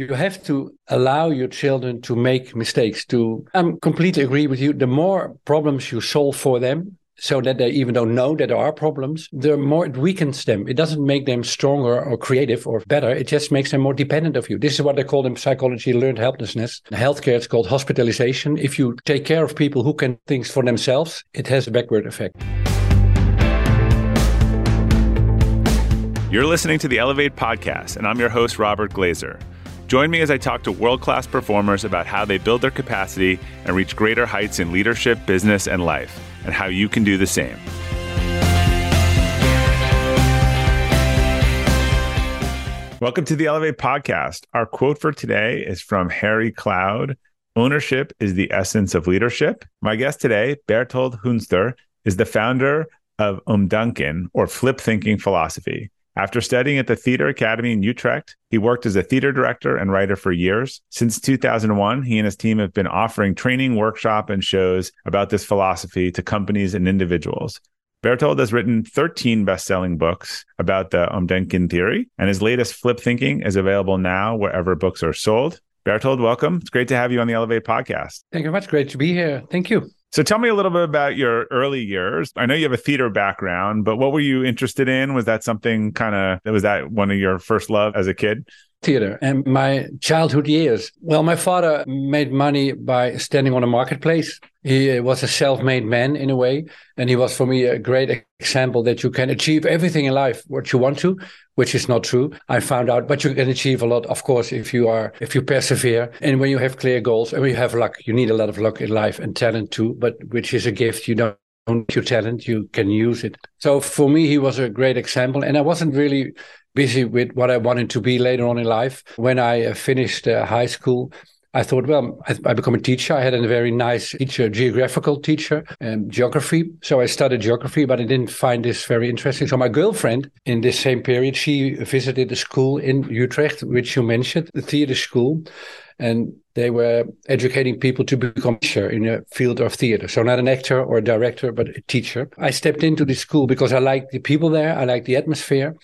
you have to allow your children to make mistakes to i completely agree with you the more problems you solve for them so that they even don't know that there are problems, the more it weakens them. It doesn't make them stronger or creative or better. It just makes them more dependent of you. This is what they call in psychology learned helplessness. In healthcare, it's called hospitalization. If you take care of people who can things for themselves, it has a backward effect. You're listening to the Elevate podcast, and I'm your host, Robert Glazer. Join me as I talk to world class performers about how they build their capacity and reach greater heights in leadership, business, and life and how you can do the same. Welcome to the Elevate podcast. Our quote for today is from Harry Cloud Ownership is the essence of leadership. My guest today, Berthold Gunster, is the founder of Omdenken or flip thinking philosophy. After studying at the Theater Academy in Utrecht, he worked as a theater director and writer for years. Since 2001, he and his team have been offering training, workshop, and shows about this philosophy to companies and individuals. Berthold has written 13 best-selling books about the Omdenken theory, and his latest Flip Thinking is available now wherever books are sold. Berthold, welcome. It's great to have you on the Elevate podcast. Thank you very much. Great to be here. Thank you. So tell me a little bit about your early years. I know you have a theater background, but what were you interested in? Was that something kind of was that one of your first love as a kid? Theater and my childhood years. Well, my father made money by standing on a marketplace. He uh, was a self made man in a way. And he was for me a great example that you can achieve everything in life what you want to, which is not true. I found out, but you can achieve a lot, of course, if you are, if you persevere and when you have clear goals and when you have luck. You need a lot of luck in life and talent too, but which is a gift you don't your talent, you can use it. So for me, he was a great example. And I wasn't really busy with what I wanted to be later on in life. When I uh, finished uh, high school, I thought, well, I, I become a teacher. I had a very nice teacher, geographical teacher, um, geography. So I studied geography, but I didn't find this very interesting. So my girlfriend, in this same period, she visited the school in Utrecht, which you mentioned, the theater school, and they were educating people to become a teacher in a field of theater. So not an actor or a director, but a teacher. I stepped into the school because I liked the people there. I liked the atmosphere.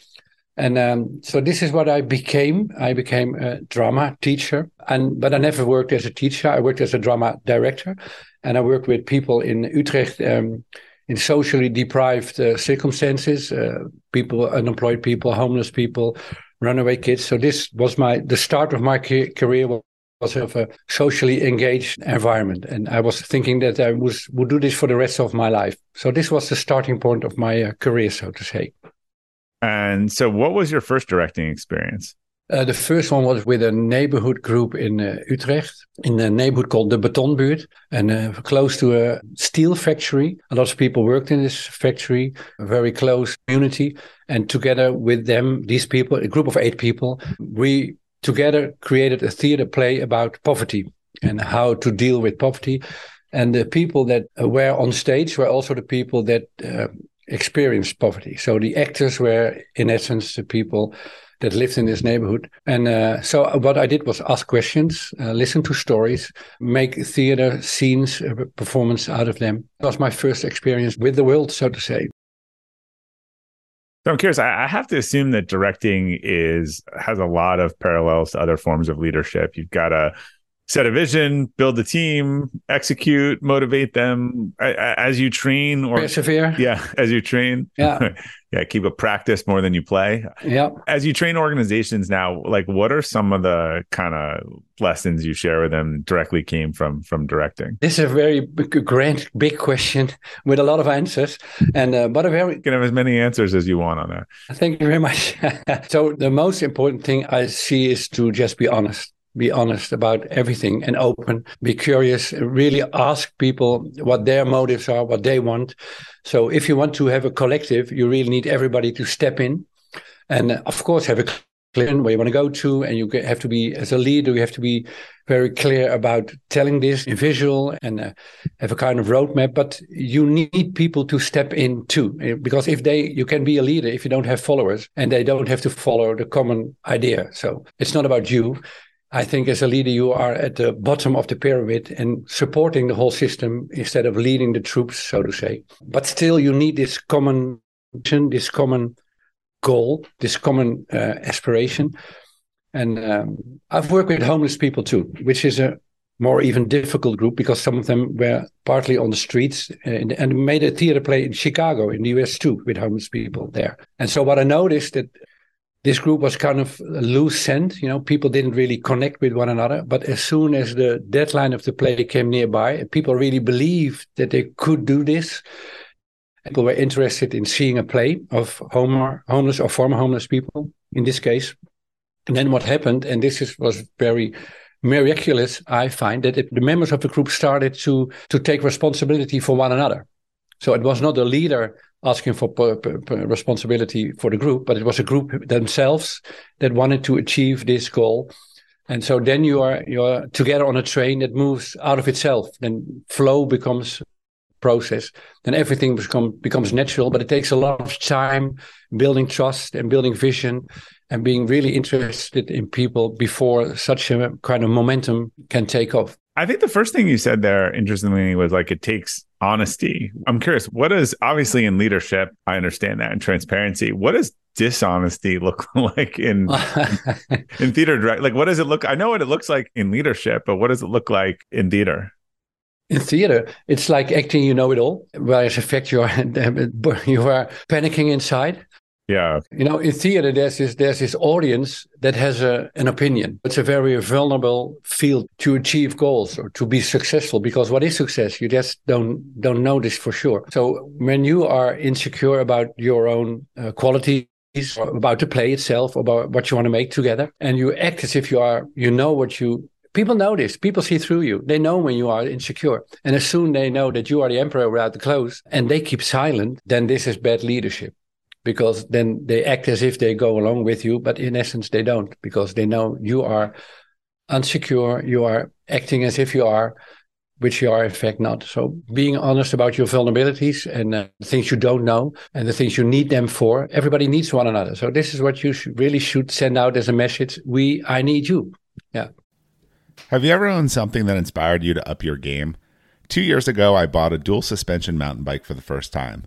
And um, so this is what I became. I became a drama teacher, and but I never worked as a teacher. I worked as a drama director, and I worked with people in Utrecht um, in socially deprived uh, circumstances, uh, people, unemployed people, homeless people, runaway kids. So this was my the start of my career was of a socially engaged environment, and I was thinking that I was would do this for the rest of my life. So this was the starting point of my uh, career, so to say. And so, what was your first directing experience? Uh, the first one was with a neighborhood group in uh, Utrecht, in a neighborhood called the Betonbuurt, and uh, close to a steel factory. A lot of people worked in this factory, a very close community. And together with them, these people, a group of eight people, we together created a theater play about poverty and how to deal with poverty. And the people that were on stage were also the people that uh, experienced poverty. So the actors were, in essence, the people that lived in this neighborhood. And uh, so what I did was ask questions, uh, listen to stories, make theater scenes, uh, performance out of them. That was my first experience with the world, so to say. So I'm curious. I have to assume that directing is has a lot of parallels to other forms of leadership. You've got to set a vision, build a team, execute, motivate them as you train or persevere. Yeah, as you train. Yeah. yeah, keep a practice more than you play. Yeah. As you train organizations now, like what are some of the kind of lessons you share with them directly came from from directing? This is a very big, grand big question with a lot of answers and uh, but a very you can have as many answers as you want on that. Thank you very much. so the most important thing I see is to just be honest be honest about everything and open, be curious, really ask people what their motives are, what they want. So if you want to have a collective, you really need everybody to step in and of course have a clear where you want to go to and you have to be as a leader you have to be very clear about telling this in visual and uh, have a kind of roadmap but you need people to step in too eh, because if they you can be a leader if you don't have followers and they don't have to follow the common idea so it's not about you I think as a leader, you are at the bottom of the pyramid and supporting the whole system instead of leading the troops, so to say. But still, you need this common, this common goal, this common uh, aspiration. And um, I've worked with homeless people too, which is a more even difficult group because some of them were partly on the streets and, and made a theater play in Chicago in the US too with homeless people there. And so what I noticed that this group was kind of loose scent, you know, people didn't really connect with one another. But as soon as the deadline of the play came nearby, people really believed that they could do this. People were interested in seeing a play of homer, homeless or former homeless people in this case. And then what happened, and this is, was very miraculous, I find that it, the members of the group started to to take responsibility for one another. So it was not the leader asking for responsibility for the group, but it was a group themselves that wanted to achieve this goal. And so then you are you are together on a train that moves out of itself. Then flow becomes process. Then everything become, becomes natural, but it takes a lot of time building trust and building vision and being really interested in people before such a kind of momentum can take off. I think the first thing you said there, interestingly, was like it takes honesty. I'm curious, what is obviously in leadership? I understand that in transparency. What does dishonesty look like in in theater? Direct, like, what does it look? I know what it looks like in leadership, but what does it look like in theater? In theater, it's like acting you know it all, whereas in fact you are you are panicking inside. Yeah. You know, in theater, there's this there's this audience that has a, an opinion. It's a very vulnerable field to achieve goals or to be successful because what is success? You just don't don't know this for sure. So when you are insecure about your own uh, qualities about the play itself, about what you want to make together, and you act as if you are, you know what you people know this people see through you they know when you are insecure and as soon they know that you are the emperor without the clothes and they keep silent then this is bad leadership because then they act as if they go along with you, but in essence they don't because they know you are unsecure, you are acting as if you are, which you are in fact not. So being honest about your vulnerabilities and uh, things you don't know and the things you need them for, everybody needs one another. So this is what you really should send out as a message. We, I need you. Yeah. Have you ever owned something that inspired you to up your game? Two years ago, I bought a dual suspension mountain bike for the first time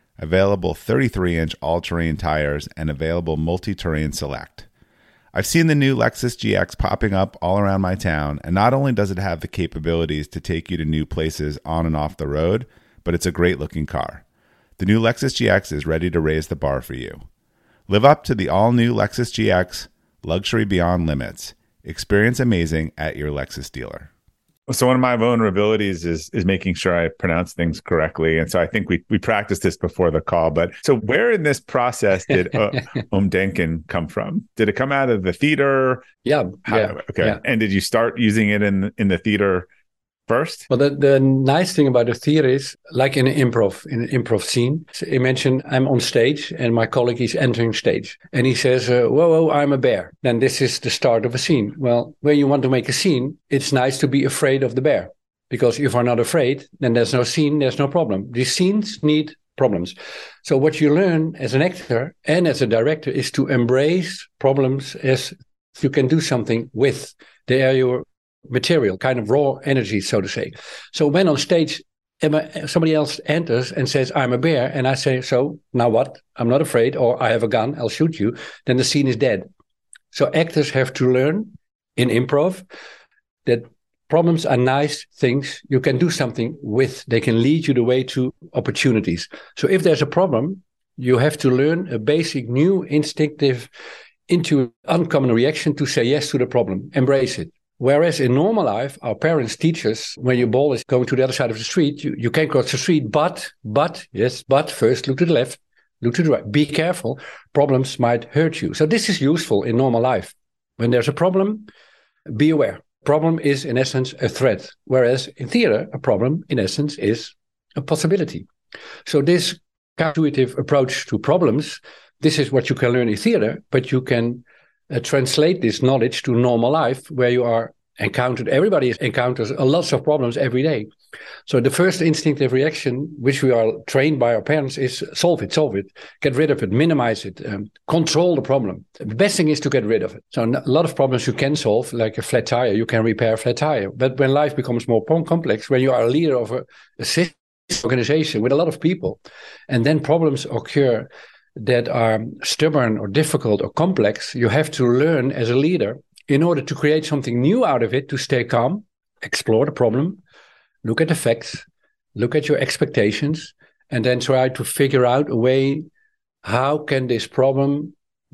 available 33 inch all terrain tires, and available multi terrain select. I've seen the new Lexus GX popping up all around my town, and not only does it have the capabilities to take you to new places on and off the road, but it's a great looking car. The new Lexus GX is ready to raise the bar for you. Live up to the all new Lexus GX, luxury beyond limits. Experience amazing at your Lexus dealer. So one of my vulnerabilities is is making sure I pronounce things correctly, and so I think we we practiced this before the call. But so where in this process did uh, Omdenken come from? Did it come out of the theater? Yeah. How, yeah okay. Yeah. And did you start using it in in the theater first? Well, the, the nice thing about the theater is, like in an improv, in an improv scene, imagine I'm on stage and my colleague is entering stage and he says, uh, whoa, whoa, I'm a bear. Then this is the start of a scene. Well, when you want to make a scene, it's nice to be afraid of the bear because if you're not afraid, then there's no scene, there's no problem. These scenes need problems. So what you learn as an actor and as a director is to embrace problems as you can do something with. They are your material, kind of raw energy, so to say. So when on stage, somebody else enters and says, I'm a bear, and I say, So now what? I'm not afraid, or I have a gun, I'll shoot you, then the scene is dead. So actors have to learn in improv that problems are nice things you can do something with. They can lead you the way to opportunities. So if there's a problem, you have to learn a basic new instinctive into uncommon reaction to say yes to the problem, embrace it. Whereas in normal life, our parents teach us when your ball is going to the other side of the street, you, you can't cross the street, but, but, yes, but first look to the left, look to the right, be careful. Problems might hurt you. So this is useful in normal life. When there's a problem, be aware. Problem is in essence a threat. Whereas in theater, a problem in essence is a possibility. So this counterintuitive approach to problems, this is what you can learn in theater, but you can uh, translate this knowledge to normal life where you are encountered, everybody encounters lots of problems every day. So the first instinctive reaction, which we are trained by our parents, is solve it, solve it, get rid of it, minimize it, um, control the problem. The best thing is to get rid of it. So a lot of problems you can solve, like a flat tire, you can repair a flat tire. But when life becomes more complex, when you are a leader of a, a system, organization with a lot of people, and then problems occur that are stubborn or difficult or complex, you have to learn as a leader in order to create something new out of it to stay calm, explore the problem, look at the facts, look at your expectations, and then try to figure out a way how can this problem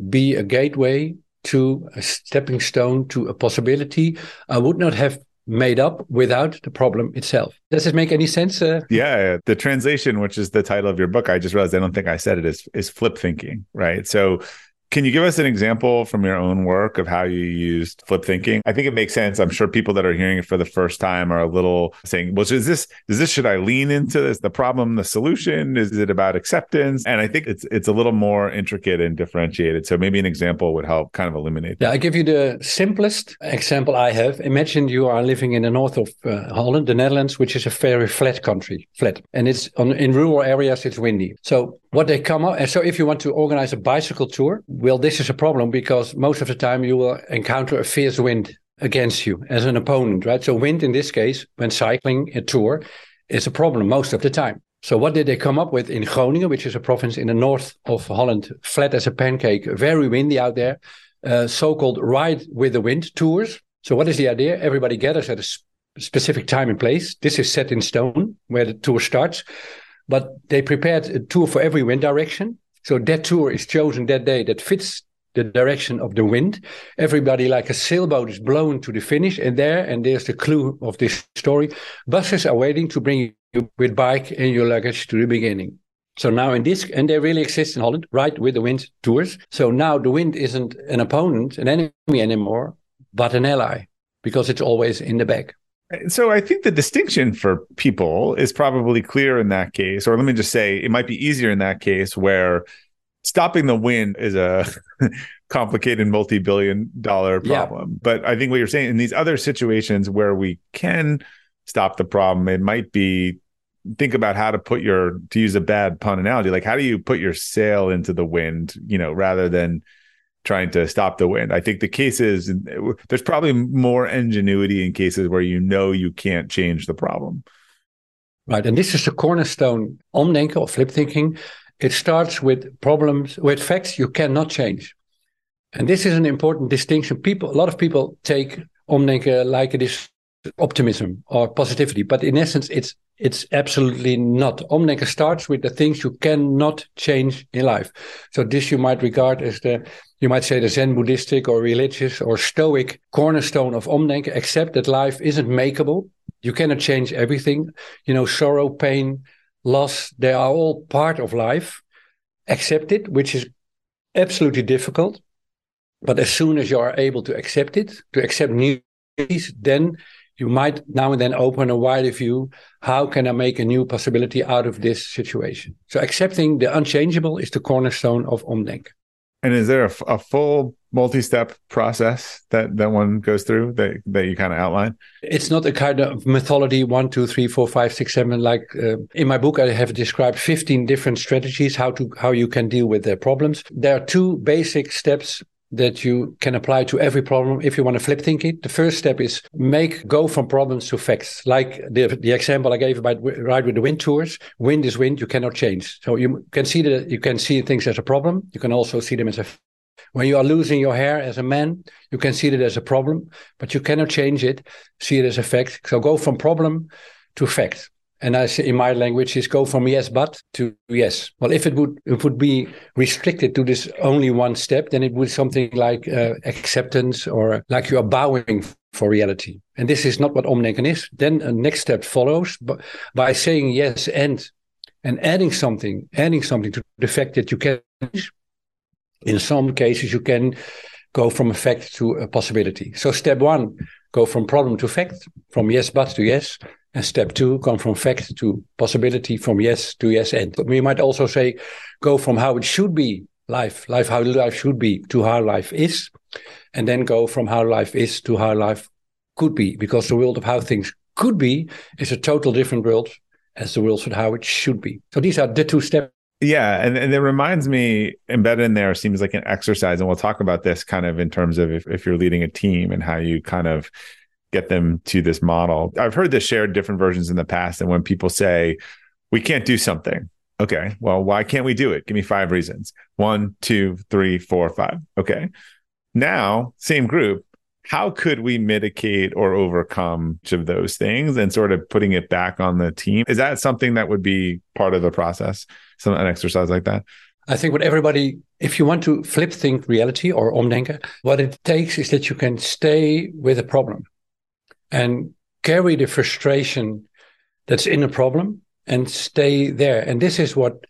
be a gateway to a stepping stone to a possibility I would not have made up without the problem itself. Does it make any sense? Uh? Yeah, the translation, which is the title of your book, I just realized I don't think I said it is is flip thinking, right? So can you give us an example from your own work of how you used flip thinking? I think it makes sense. I'm sure people that are hearing it for the first time are a little saying, "Well, is this is this should I lean into this? The problem, the solution? Is it about acceptance?" And I think it's it's a little more intricate and differentiated. So maybe an example would help kind of illuminate. That. Yeah, I give you the simplest example I have. Imagine you are living in the north of uh, Holland, the Netherlands, which is a very flat country, flat, and it's on in rural areas. It's windy. So what they come up, and so if you want to organize a bicycle tour well, this is a problem because most of the time you will encounter a fierce wind against you as an opponent, right? So wind in this case, when cycling a tour, is a problem most of the time. So what did they come up with in Groningen, which is a province in the north of Holland, flat as a pancake, very windy out there, uh, so-called ride with the wind tours. So what is the idea? Everybody gathers at a sp- specific time and place. This is set in stone where the tour starts, but they prepared a tour for every wind direction. So that tour is chosen that day that fits the direction of the wind. Everybody, like a sailboat, is blown to the finish. And there, and there's the clue of this story buses are waiting to bring you with bike and your luggage to the beginning. So now in this, and they really exist in Holland, right with the wind tours. So now the wind isn't an opponent, an enemy anymore, but an ally because it's always in the back. So I think the distinction for people is probably clear in that case, or let me just say it might be easier in that case where stopping the wind is a complicated multi-billion dollar problem. Yeah. But I think what you're saying in these other situations where we can stop the problem, it might be think about how to put your to use a bad pun analogy, like how do you put your sail into the wind, you know, rather than trying to stop the wind. I think the cases there's probably more ingenuity in cases where you know you can't change the problem. Right, and this is the cornerstone omdenken or flip thinking. It starts with problems with facts you cannot change, and this is an important distinction. People, a lot of people take omdenken like it is optimism or positivity, but in essence, it's it's absolutely not. Omdenken starts with the things you cannot change in life. So this you might regard as the you might say the Zen Buddhistic or religious or Stoic cornerstone of Omdenken, except that life isn't makeable. You cannot change everything. You know, sorrow, pain, loss, they are all part of life. Accept it, which is absolutely difficult. But as soon as you are able to accept it, to accept news, then you might now and then open a wider view. How can I make a new possibility out of this situation? So accepting the unchangeable is the cornerstone of Omdenken. And is there a, a full multi-step process that that one goes through that that you kind of outline? It's not a kind of methodology one, two, three, four, five, six, seven. Like uh, in my book, I have described fifteen different strategies how to how you can deal with their problems. There are two basic steps that you can apply to every problem if you want to flip think it. The first step is make go from problems to facts. Like the the example I gave about ride with the wind tours. Wind is wind, you cannot change. So you can see that you can see things as a problem. You can also see them as a when you are losing your hair as a man, you can see it as a problem, but you cannot change it. See it as a fact. So go from problem to fact and I say in my language is go from yes but to yes. Well, if it would it would be restricted to this only one step, then it would something like uh, acceptance or like you are bowing for reality. And this is not what omdenken is. Then a next step follows by saying yes and and adding something, adding something to the fact that you can. In some cases, you can go from a fact to a possibility. So step one, go from problem to fact, from yes but to yes. And step two, come from fact to possibility, from yes to yes and. But we might also say, go from how it should be life, life how life should be to how life is, and then go from how life is to how life could be, because the world of how things could be is a total different world as the world of how it should be. So these are the two steps. Yeah, and, and it reminds me embedded in there seems like an exercise, and we'll talk about this kind of in terms of if, if you're leading a team and how you kind of get them to this model. I've heard this shared different versions in the past, and when people say we can't do something, okay, well, why can't we do it? Give me five reasons. One, two, three, four, five. Okay. Now, same group, how could we mitigate or overcome each of those things and sort of putting it back on the team? Is that something that would be part of the process? Some an exercise like that? I think what everybody, if you want to flip think reality or omdenken, what it takes is that you can stay with a problem and carry the frustration that's in a problem and stay there. And this is what,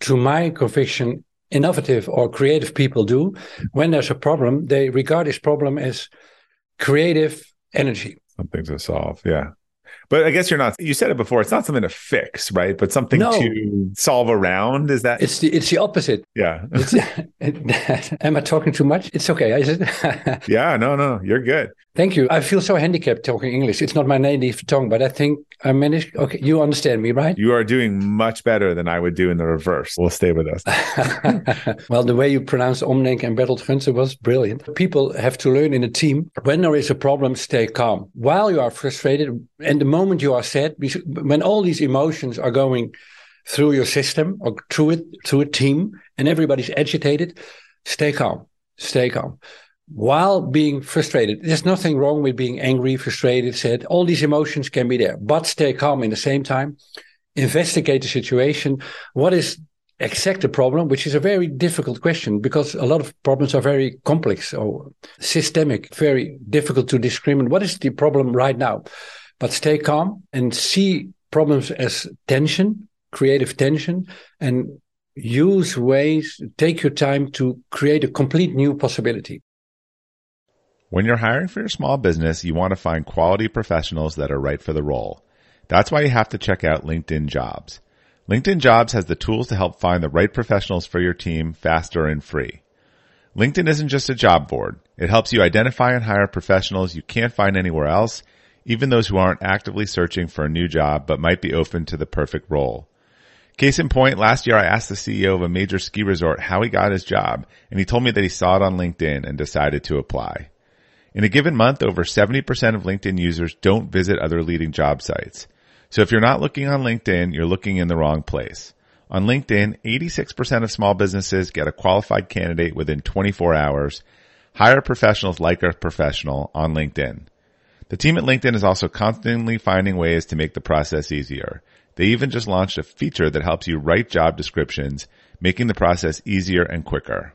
to my conviction, innovative or creative people do. When there's a problem, they regard this problem as creative energy. Something to solve. Yeah. But I guess you're not. You said it before. It's not something to fix, right? But something no. to solve around. Is that? It's the it's the opposite. Yeah. it, am I talking too much? It's okay. I yeah. No. No. You're good. Thank you. I feel so handicapped talking English. It's not my native tongue, but I think I managed. Okay, you understand me, right? You are doing much better than I would do in the reverse. We'll stay with us. well, the way you pronounce Omdenk and Berthold Gunster was brilliant. People have to learn in a team when there is a problem, stay calm. While you are frustrated, and the moment you are sad, when all these emotions are going through your system or through it, through a team, and everybody's agitated, stay calm. Stay calm while being frustrated. There's nothing wrong with being angry, frustrated, sad. All these emotions can be there, but stay calm in the same time. Investigate the situation. What is exact the problem, which is a very difficult question because a lot of problems are very complex or systemic, very difficult to discriminate. What is the problem right now? But stay calm and see problems as tension, creative tension, and use ways, take your time to create a complete new possibility. When you're hiring for your small business, you want to find quality professionals that are right for the role. That's why you have to check out LinkedIn Jobs. LinkedIn Jobs has the tools to help find the right professionals for your team faster and free. LinkedIn isn't just a job board. It helps you identify and hire professionals you can't find anywhere else, even those who aren't actively searching for a new job but might be open to the perfect role. Case in point, last year I asked the CEO of a major ski resort how he got his job, and he told me that he saw it on LinkedIn and decided to apply. In a given month, over 70% of LinkedIn users don't visit other leading job sites. So if you're not looking on LinkedIn, you're looking in the wrong place. On LinkedIn, 86% of small businesses get a qualified candidate within 24 hours. Hire professionals like a professional on LinkedIn. The team at LinkedIn is also constantly finding ways to make the process easier. They even just launched a feature that helps you write job descriptions, making the process easier and quicker.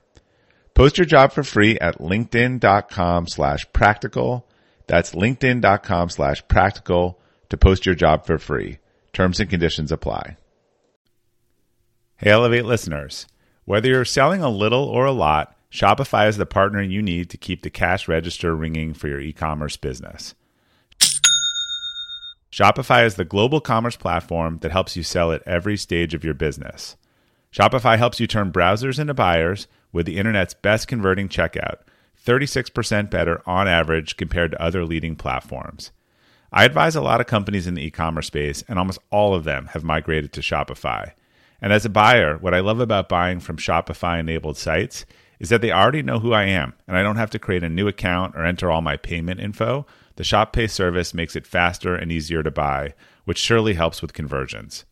Post your job for free at linkedin.com slash practical. That's linkedin.com slash practical to post your job for free. Terms and conditions apply. Hey, Elevate listeners. Whether you're selling a little or a lot, Shopify is the partner you need to keep the cash register ringing for your e-commerce business. Shopify is the global commerce platform that helps you sell at every stage of your business. Shopify helps you turn browsers into buyers – with the internet's best converting checkout, 36% better on average compared to other leading platforms. I advise a lot of companies in the e commerce space, and almost all of them have migrated to Shopify. And as a buyer, what I love about buying from Shopify enabled sites is that they already know who I am, and I don't have to create a new account or enter all my payment info. The ShopPay service makes it faster and easier to buy, which surely helps with conversions.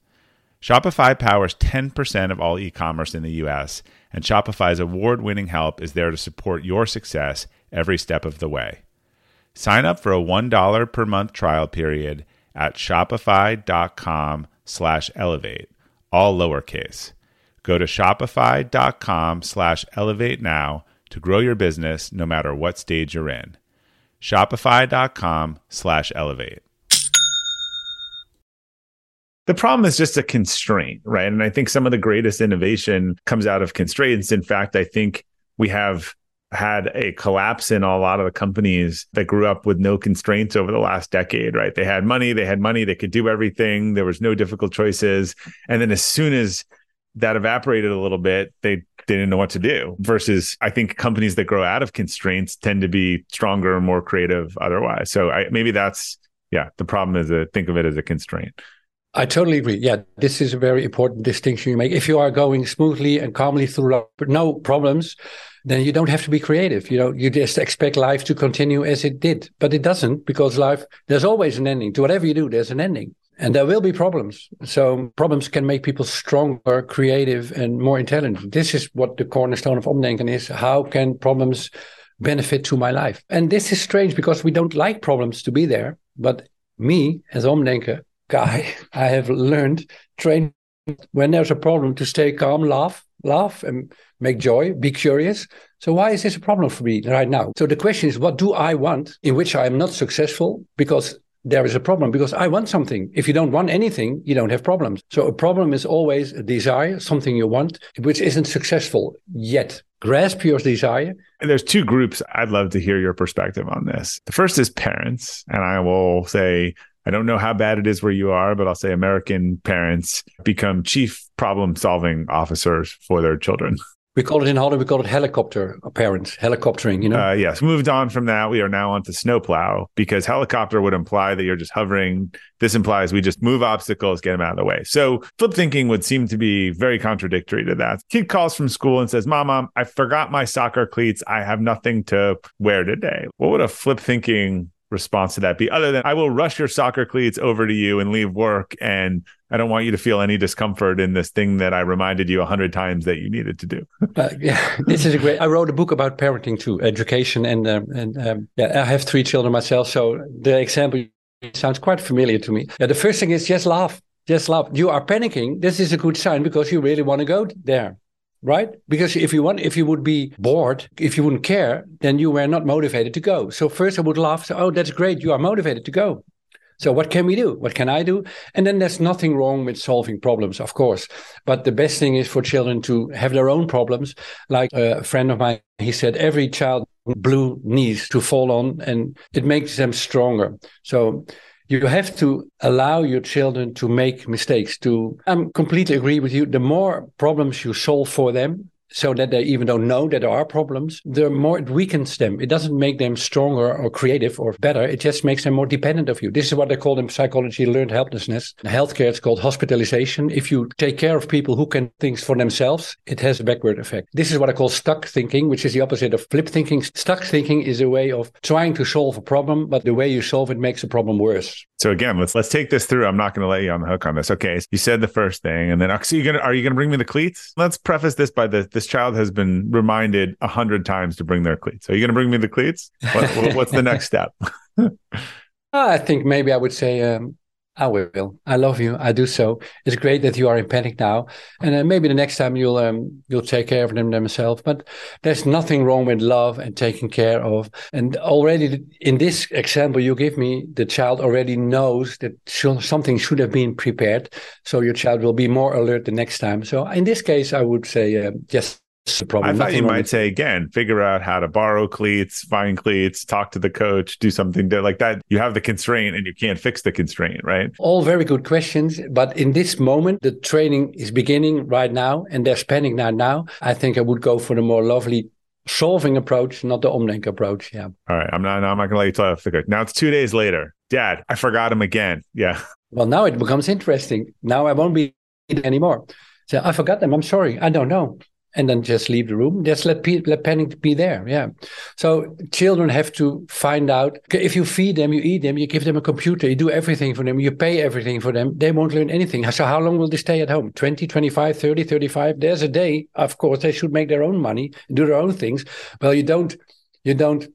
Shopify powers 10% of all e commerce in the US, and Shopify's award winning help is there to support your success every step of the way. Sign up for a $1 per month trial period at shopify.com slash elevate, all lowercase. Go to shopify.com slash elevate now to grow your business no matter what stage you're in. Shopify.com slash elevate the problem is just a constraint, right? And I think some of the greatest innovation comes out of constraints. In fact, I think we have had a collapse in a lot of the companies that grew up with no constraints over the last decade, right? They had money, they had money, they could do everything, there was no difficult choices. And then as soon as that evaporated a little bit, they they didn't know what to do. Versus, I think companies that grow out of constraints tend to be stronger and more creative otherwise. So I, maybe that's, yeah, the problem is to think of it as a constraint. I totally agree. Yeah, this is a very important distinction you make. If you are going smoothly and calmly through no problems, then you don't have to be creative. You know, you just expect life to continue as it did, but it doesn't because life there's always an ending to whatever you do. There's an ending, and there will be problems. So problems can make people stronger, creative, and more intelligent. This is what the cornerstone of Omdenken is. How can problems benefit to my life? And this is strange because we don't like problems to be there, but me as Omdenker guy, I have learned, trained when there's a problem to stay calm, laugh, laugh, and make joy, be curious. So why is this a problem for me right now? So the question is, what do I want in which I am not successful because there is a problem because I want something. If you don't want anything, you don't have problems. So a problem is always a desire, something you want, which isn't successful yet. Grasp your desire. And there's two groups I'd love to hear your perspective on this. The first is parents, and I will say I don't know how bad it is where you are, but I'll say American parents become chief problem solving officers for their children. We call it in Holland, we call it helicopter parents, helicoptering, you know? Uh, yes. Moved on from that. We are now on to snowplow because helicopter would imply that you're just hovering. This implies we just move obstacles, get them out of the way. So flip thinking would seem to be very contradictory to that. Kid calls from school and says, Mama, I forgot my soccer cleats. I have nothing to wear today. What would a flip thinking response to that be other than I will rush your soccer cleats over to you and leave work and I don't want you to feel any discomfort in this thing that I reminded you a hundred times that you needed to do. uh, yeah, this is a great. I wrote a book about parenting too, education, and um, and um, yeah, I have three children myself, so the example sounds quite familiar to me. Yeah, the first thing is just laugh, just laugh. You are panicking. This is a good sign because you really want to go there right? Because if you want, if you would be bored, if you wouldn't care, then you were not motivated to go. So first I would laugh. So, oh, that's great. You are motivated to go. So what can we do? What can I do? And then there's nothing wrong with solving problems, of course. But the best thing is for children to have their own problems. Like uh, a friend of mine, he said, every child blue knees to fall on and it makes them stronger. So you have to allow your children to make mistakes. To i completely agree with you the more problems you solve for them so that they even don't know that there are problems, the more it weakens them. It doesn't make them stronger or creative or better. It just makes them more dependent of you. This is what they call in psychology learned helplessness. In healthcare, it's called hospitalization. If you take care of people who can things for themselves, it has a backward effect. This is what I call stuck thinking, which is the opposite of flip thinking. Stuck thinking is a way of trying to solve a problem, but the way you solve it makes the problem worse. So again, let's let's take this through. I'm not going to let you on the hook on this. Okay, you said the first thing, and then so you gonna are you going to bring me the cleats? Let's preface this by the this child has been reminded a hundred times to bring their cleats. Are you going to bring me the cleats? What, what's the next step? I think maybe I would say um, I will. I love you. I do so. It's great that you are in panic now, and uh, maybe the next time you'll um, you'll take care of them themselves. But there's nothing wrong with love and taking care of. And already in this example you give me, the child already knows that something should have been prepared, so your child will be more alert the next time. So in this case, I would say uh, yes, the problem. I thought you might say again, figure out how to borrow cleats, find cleats, talk to the coach, do something to, like that. You have the constraint and you can't fix the constraint, right? All very good questions. But in this moment, the training is beginning right now and they're spending that now. I think I would go for the more lovely solving approach, not the Omdenk approach. Yeah. All right. I'm not, I'm not going to let you tell figure. Now it's two days later. Dad, I forgot him again. Yeah. Well, now it becomes interesting. Now I won't be anymore. So I forgot them. I'm sorry. I don't know and then just leave the room. Just let pe- let panic be there. Yeah. So children have to find out. If you feed them, you eat them, you give them a computer, you do everything for them, you pay everything for them. They won't learn anything. So how long will they stay at home? 20, 25, 30, 35? There's a day. Of course, they should make their own money, do their own things. Well, you don't. You don't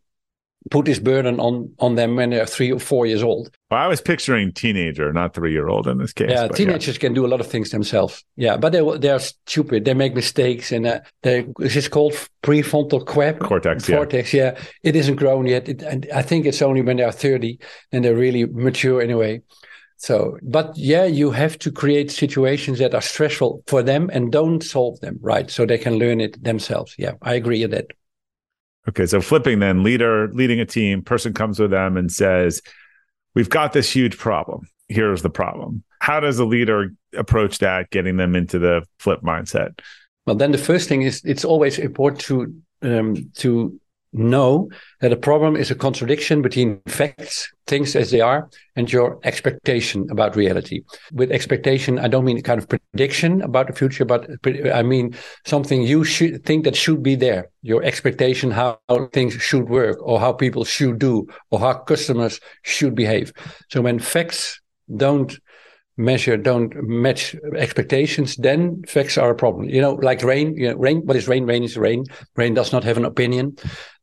put this burden on on them when they're three or four years old. Well, I was picturing teenager, not three year old in this case. Yeah, teenagers yeah. can do a lot of things themselves. Yeah, but they they're stupid. They make mistakes, and uh, they it's called prefrontal cortex. Cortex. Cortex. Yeah. yeah, it isn't grown yet. It, and I think it's only when they're thirty and they're really mature in a way. So, but yeah, you have to create situations that are stressful for them and don't solve them, right? So they can learn it themselves. Yeah, I agree with that. Okay, so flipping then, leader leading a team, person comes with them and says, "We've got this huge problem. Here's the problem." How does a leader approach that, getting them into the flip mindset? Well, then the first thing is it's always important to um, to know that a problem is a contradiction between facts, things as they are, and your expectation about reality. With expectation, I don't mean a kind of prediction about the future, but I mean something you should think that should be there. Your expectation how things should work, or how people should do, or how customers should behave. So when facts don't measure don't match expectations, then facts are a problem. You know, like rain. You know, rain. What is rain? Rain is rain. Rain does not have an opinion.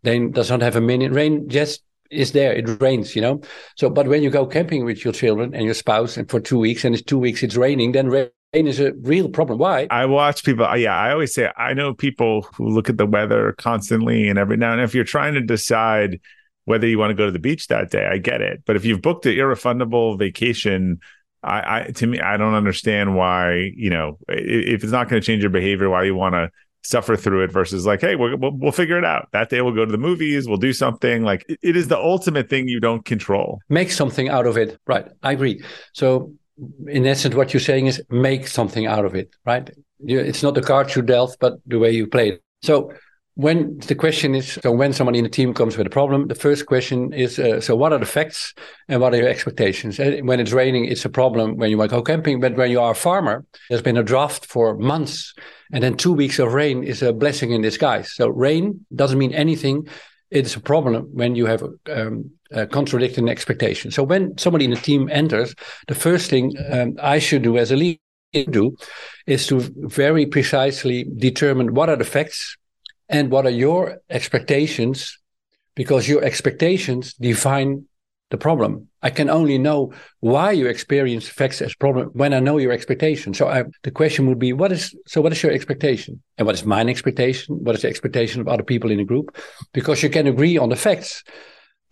Rain does not have a meaning. Rain just is there. It rains. You know. So, but when you go camping with your children and your spouse, and for two weeks, and it's two weeks, it's raining, then rain is a real problem. Why? I watch people. Yeah, I always say I know people who look at the weather constantly, and every now and if you're trying to decide whether you want to go to the beach that day, I get it. But if you've booked an irrefundable vacation I, I to me, I don't understand why you know if it's not going to change your behavior, why you want to suffer through it versus like, hey, we'll, we'll, figure it out. That day we'll go to the movies, we'll do something. Like it, is the ultimate thing you don't control. Make something out of it, right? I agree. So in essence, what you're saying is make something out of it, right? It's not the card you dealt, but the way you played. So when the question is so when somebody in the team comes with a problem the first question is uh, so what are the facts and what are your expectations? And uh, when it's raining it's a problem. When you to go camping but when you are a farmer there's been a drought for months and then two weeks of rain is a blessing in disguise. So rain doesn't mean anything. It's a problem when you have um, a contradicting expectation. So when somebody in the team enters the first thing um, i should do as a leader do is to very precisely determine what are the facts and what are your expectations? Because your expectations define the problem. I can only know why you experience facts as problem when i know your expectation so I, the question would be what is so what is your expectation? And what is mine expectation? What is the expectation of other people in the group? Because you can agree on the facts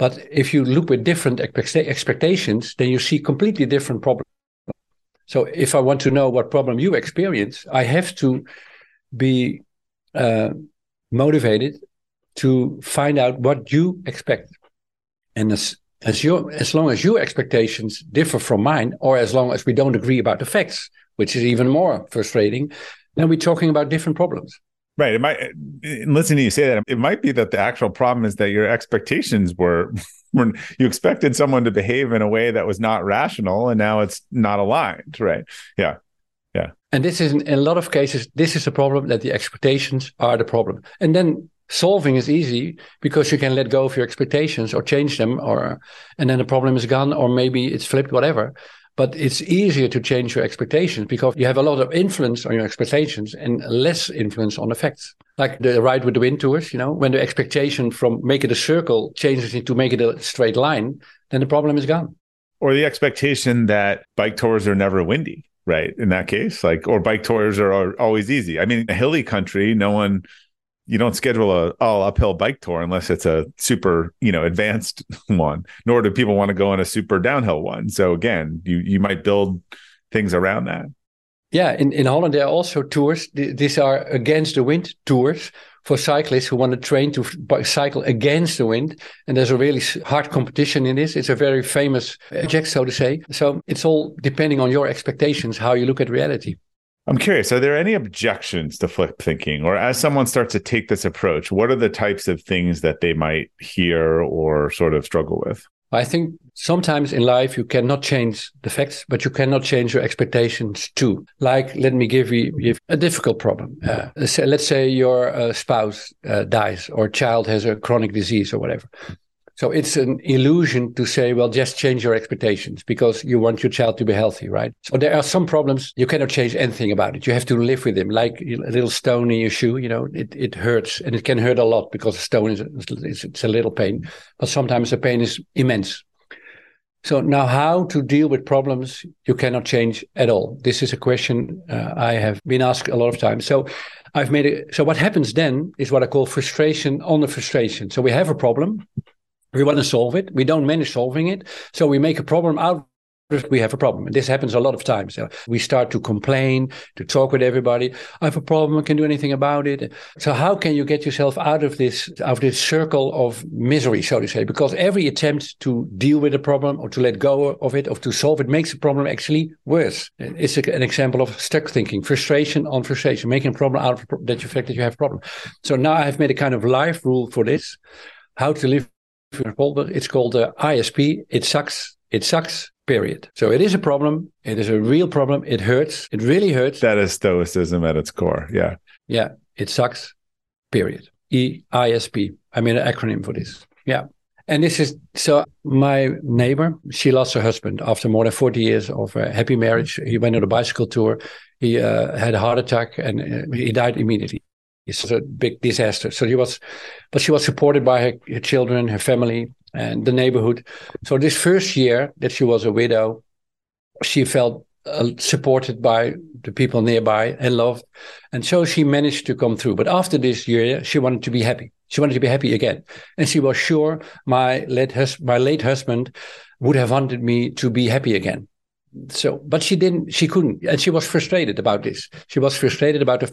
but if you look with different expectations then you see completely different problems so if i want to know what problem you experience i have to be uh, motivated to find out what you expect. And as as your as long as your expectations differ from mine, or as long as we don't agree about the facts, which is even more frustrating, then we're talking about different problems. Right. It might listening to you say that, it might be that the actual problem is that your expectations were when you expected someone to behave in a way that was not rational and now it's not aligned. Right. Yeah. Yeah. And this is in, in a lot of cases, this is a problem that the expectations are the problem. And then solving is easy because you can let go of your expectations or change them or and then the problem is gone or maybe it's flipped whatever but it's easier to change your expectations because you have a lot of influence on your expectations and less influence on effects like the ride with the wind tours you know when the expectation from make it a circle changes into make it a straight line then the problem is gone or the expectation that bike tours are never windy right? In that case, like, or bike tours are, are always easy. I mean, a hilly country, no one, you don't schedule a all uphill bike tour unless it's a super, you know, advanced one. Nor do people want to go on a super downhill one. So again, you you might build things around that. Yeah, in, in Holland there are also tours. These are against the wind tours for cyclists who want to train to cycle against the wind. And there's a really hard competition in this. It's a very famous project, so to say. So it's all depending on your expectations, how you look at reality. I'm curious, are there any objections to flip thinking? Or as someone starts to take this approach, what are the types of things that they might hear or sort of struggle with? I think sometimes in life you cannot change the facts, but you cannot change your expectations too. Like, let me give you a difficult problem. Uh, let's say your uh, spouse uh, dies or child has a chronic disease or whatever. So it's an illusion to say, well, just change your expectations because you want your child to be healthy, right? So there are some problems you cannot change anything about it. You have to live with them, like a little stone in your shoe. You know, it, it hurts and it can hurt a lot because a stone is it's, it's a little pain, but sometimes the pain is immense. So now, how to deal with problems you cannot change at all? This is a question uh, I have been asked a lot of times. So I've made it. So what happens then is what I call frustration on the frustration. So we have a problem we want to solve it. We don't manage solving it. So we make a problem out we have a problem. And this happens a lot of times. we start to complain, to talk with everybody. I have a problem. I can do anything about it. So how can you get yourself out of this, out of this circle of misery, so to say? Because every attempt to deal with a problem or to let go of it or to solve it makes the problem actually worse. It's an example of stuck thinking, frustration on frustration, making a problem out of that you fact that you have a problem. So now I've made a kind of life rule for this, how to live. It's called the ISP. It sucks. It sucks period. So it is a problem. It is a real problem. It hurts. It really hurts. That is stoicism at its core. Yeah. Yeah. It sucks, period. E I S P. I made an acronym for this. Yeah. And this is so my neighbor, she lost her husband after more than 40 years of a happy marriage. He went on a bicycle tour. He uh, had a heart attack and uh, he died immediately. It's a big disaster. So he was, but she was supported by her, her children, her family, and the neighborhood. So this first year that she was a widow, she felt uh, supported by the people nearby and loved, and so she managed to come through. But after this year, she wanted to be happy. She wanted to be happy again, and she was sure my late hus- my late husband would have wanted me to be happy again. So, but she didn't. She couldn't, and she was frustrated about this. She was frustrated about the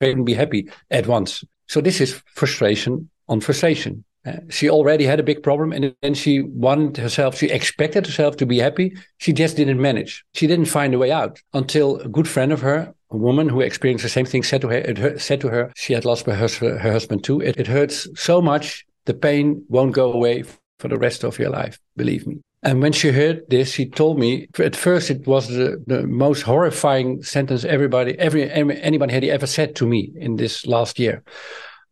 couldn't be happy at once. So this is frustration on frustration. Uh, she already had a big problem and then she wanted herself, she expected herself to be happy. She just didn't manage. She didn't find a way out until a good friend of her, a woman who experienced the same thing, said to her, it said to her, she had lost her, her husband too. It, it hurts so much. The pain won't go away for the rest of your life. Believe me. And when she heard this, she told me at first it was the, the most horrifying sentence everybody, every, anybody had ever said to me in this last year.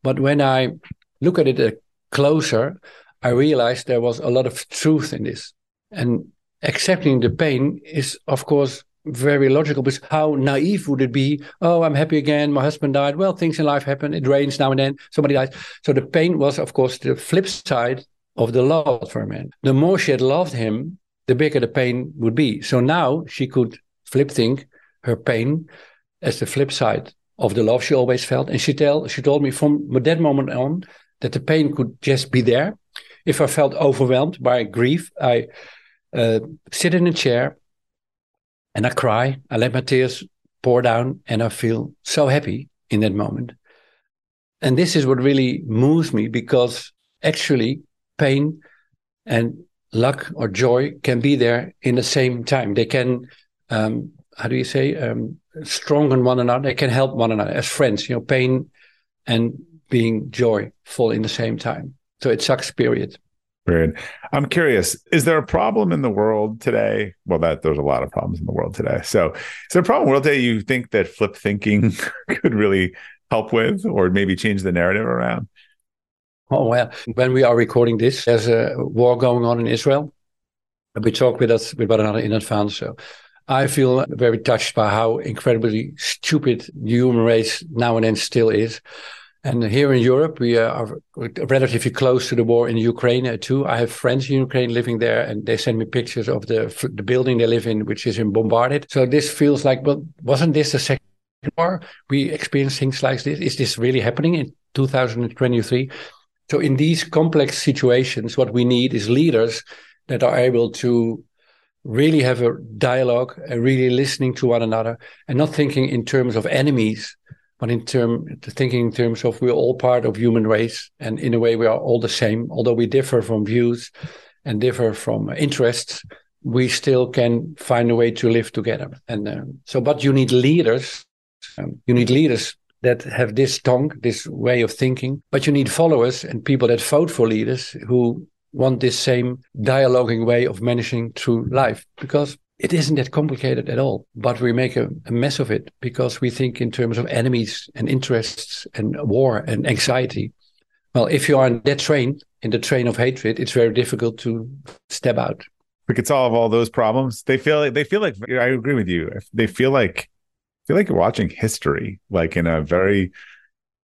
But when I look at it uh, closer, I realized there was a lot of truth in this. And accepting the pain is, of course, very logical because how naive would it be? Oh, I'm happy again. My husband died. Well, things in life happen. It rains now and then. Somebody dies. So the pain was, of course, the flip side of the love for a man. The more she had loved him, the bigger the pain would be. So now she could flip think her pain as the flip side of the love she always felt. And she tell she told me from that moment on that the pain could just be there. If I felt overwhelmed by grief, I uh, sit in a chair and I cry. I let my tears pour down, and I feel so happy in that moment. And this is what really moves me because actually pain and luck or joy can be there in the same time. They can, um, how do you say, um, strengthen one another. They can help one another as friends. You know, pain and being joyful in the same time. So it sucks. Period. Period. I'm curious: is there a problem in the world today? Well, that there's a lot of problems in the world today. So, is there a problem in the world today you think that flip thinking could really help with, or maybe change the narrative around? Oh, well, when we are recording this, there's a war going on in Israel. We talk with us with one another in advance. So I feel very touched by how incredibly stupid the human race now and then still is. And here in Europe, we are relatively close to the war in Ukraine uh, too. I have friends in Ukraine living there, and they send me pictures of the the building they live in, which is bombarded. So this feels like, well, wasn't this the second war? We experienced things like this. Is this really happening in 2023? So in these complex situations, what we need is leaders that are able to really have a dialogue and really listening to one another and not thinking in terms of enemies, but in term thinking in terms of we're all part of human race and in a way we are all the same. Although we differ from views and differ from interests, we still can find a way to live together. And uh, so, but you need leaders. Um, you need leaders that have this tongue, this way of thinking, but you need followers and people that vote for leaders who want this same dialoguing way of managing through life because it isn't that complicated at all. But we make a, a mess of it because we think in terms of enemies and interests and war and anxiety. Well, if you are on that train, in the train of hatred, it's very difficult to step out. We could solve all those problems. They feel like they feel like I agree with you. They feel like feel like you're watching history, like in a very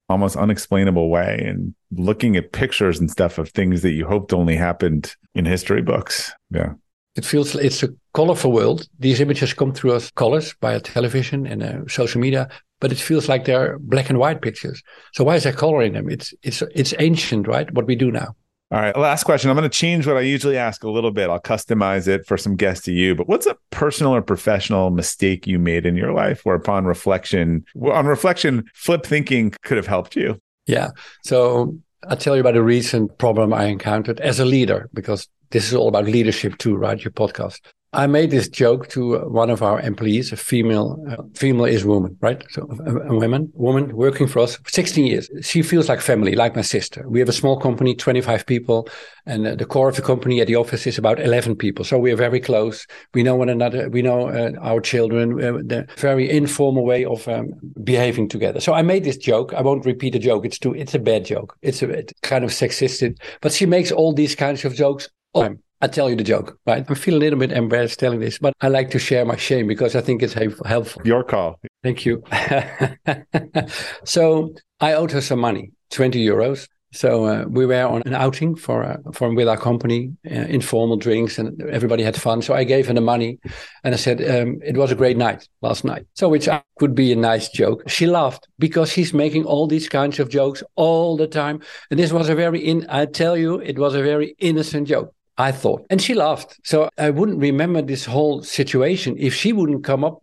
almost unexplainable way and looking at pictures and stuff of things that you hoped only happened in history books. Yeah. It feels it's a colorful world. These images come through as colors via television and uh, social media, but it feels like they're black and white pictures. So why is there color in them? It's it's it's ancient, right? What we do now. All right, last question. I'm going to change what I usually ask a little bit. I'll customize it for some guests to you. But what's a personal or professional mistake you made in your life where upon reflection, on reflection, flip thinking could have helped you? Yeah. So I'll tell you about a recent problem I encountered as a leader, because this is all about leadership too, right? Your podcast. I made this joke to one of our employees, a female, uh, female is woman, right? So a, a woman, woman working for us for 16 years. She feels like family, like my sister. We have a small company, 25 people, and uh, the core of the company at the office is about 11 people. So we are very close. We know one another. We know uh, our children. The very informal way of um, behaving together. So I made this joke. I won't repeat the joke. It's too. It's a bad joke. It's a it's kind of sexist, But she makes all these kinds of jokes all. I tell you the joke, right? I feel a little bit embarrassed telling this, but I like to share my shame because I think it's helpful. Your call. Thank you. so I owed her some money, 20 euros. So uh, we were on an outing for uh, for with our company, uh, informal drinks, and everybody had fun. So I gave her the money, and I said um, it was a great night last night. So which could be a nice joke. She laughed because she's making all these kinds of jokes all the time, and this was a very in. I tell you, it was a very innocent joke. I thought. And she laughed. So I wouldn't remember this whole situation. If she wouldn't come up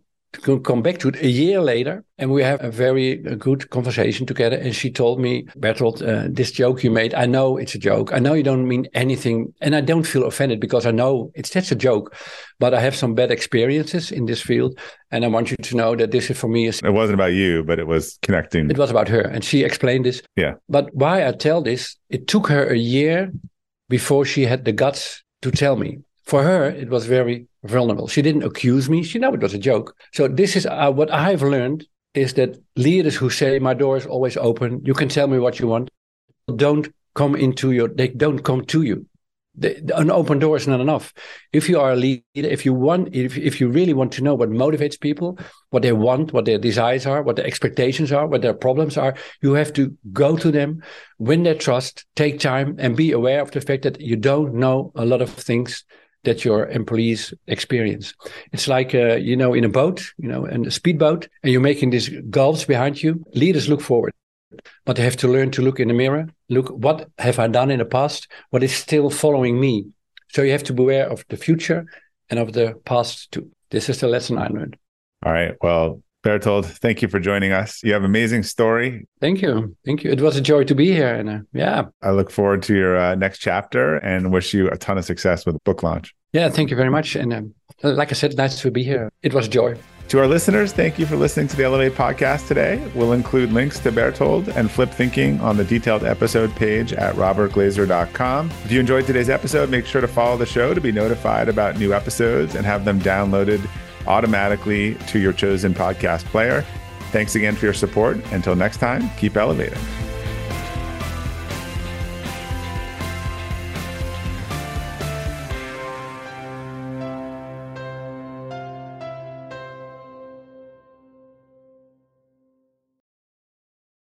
come back to it a year later and we have a very good conversation together and she told me Berthold uh, this joke you made i know it's a joke. I know you don't mean anything and i don't feel offended because i know it's just a joke but i have some bad experiences in this field and i want you to know that this is for me it wasn't about you but it was connecting. It was about her and she explained this. Yeah. But why i tell this it took her a year before she had the guts to tell me. For her, it was very vulnerable. She didn't accuse me. She knew it was a joke. So this is uh, what I've learned is that leaders who say my door is always open, you can tell me what you want, don't come into your. They don't come to you the, an open door is not enough. If you are a leader, if you want, if, if you really want to know what motivates people, what they want, what their desires are, what their expectations are, what their problems are, you have to go to them, win their trust, take time, and be aware of the fact that you don't know a lot of things that your employees experience. It's like, uh, you know, in a boat, you know, and a speedboat, and you're making these gulfs behind you. Leaders look forward but I have to learn to look in the mirror. Look, what have I done in the past? What is still following me? So you have to beware of the future and of the past too. This is the lesson I learned. All right. Well, Berthold, thank you for joining us. You have an amazing story. Thank you. Thank you. It was a joy to be here. And uh, yeah. I look forward to your uh, next chapter and wish you a ton of success with the book launch. Yeah. Thank you very much. And um, like I said, nice to be here. It was a joy. To our listeners, thank you for listening to the Elevate podcast today. We'll include links to Berthold and Flip Thinking on the detailed episode page at robertglazer.com. If you enjoyed today's episode, make sure to follow the show to be notified about new episodes and have them downloaded automatically to your chosen podcast player. Thanks again for your support. Until next time, keep elevating.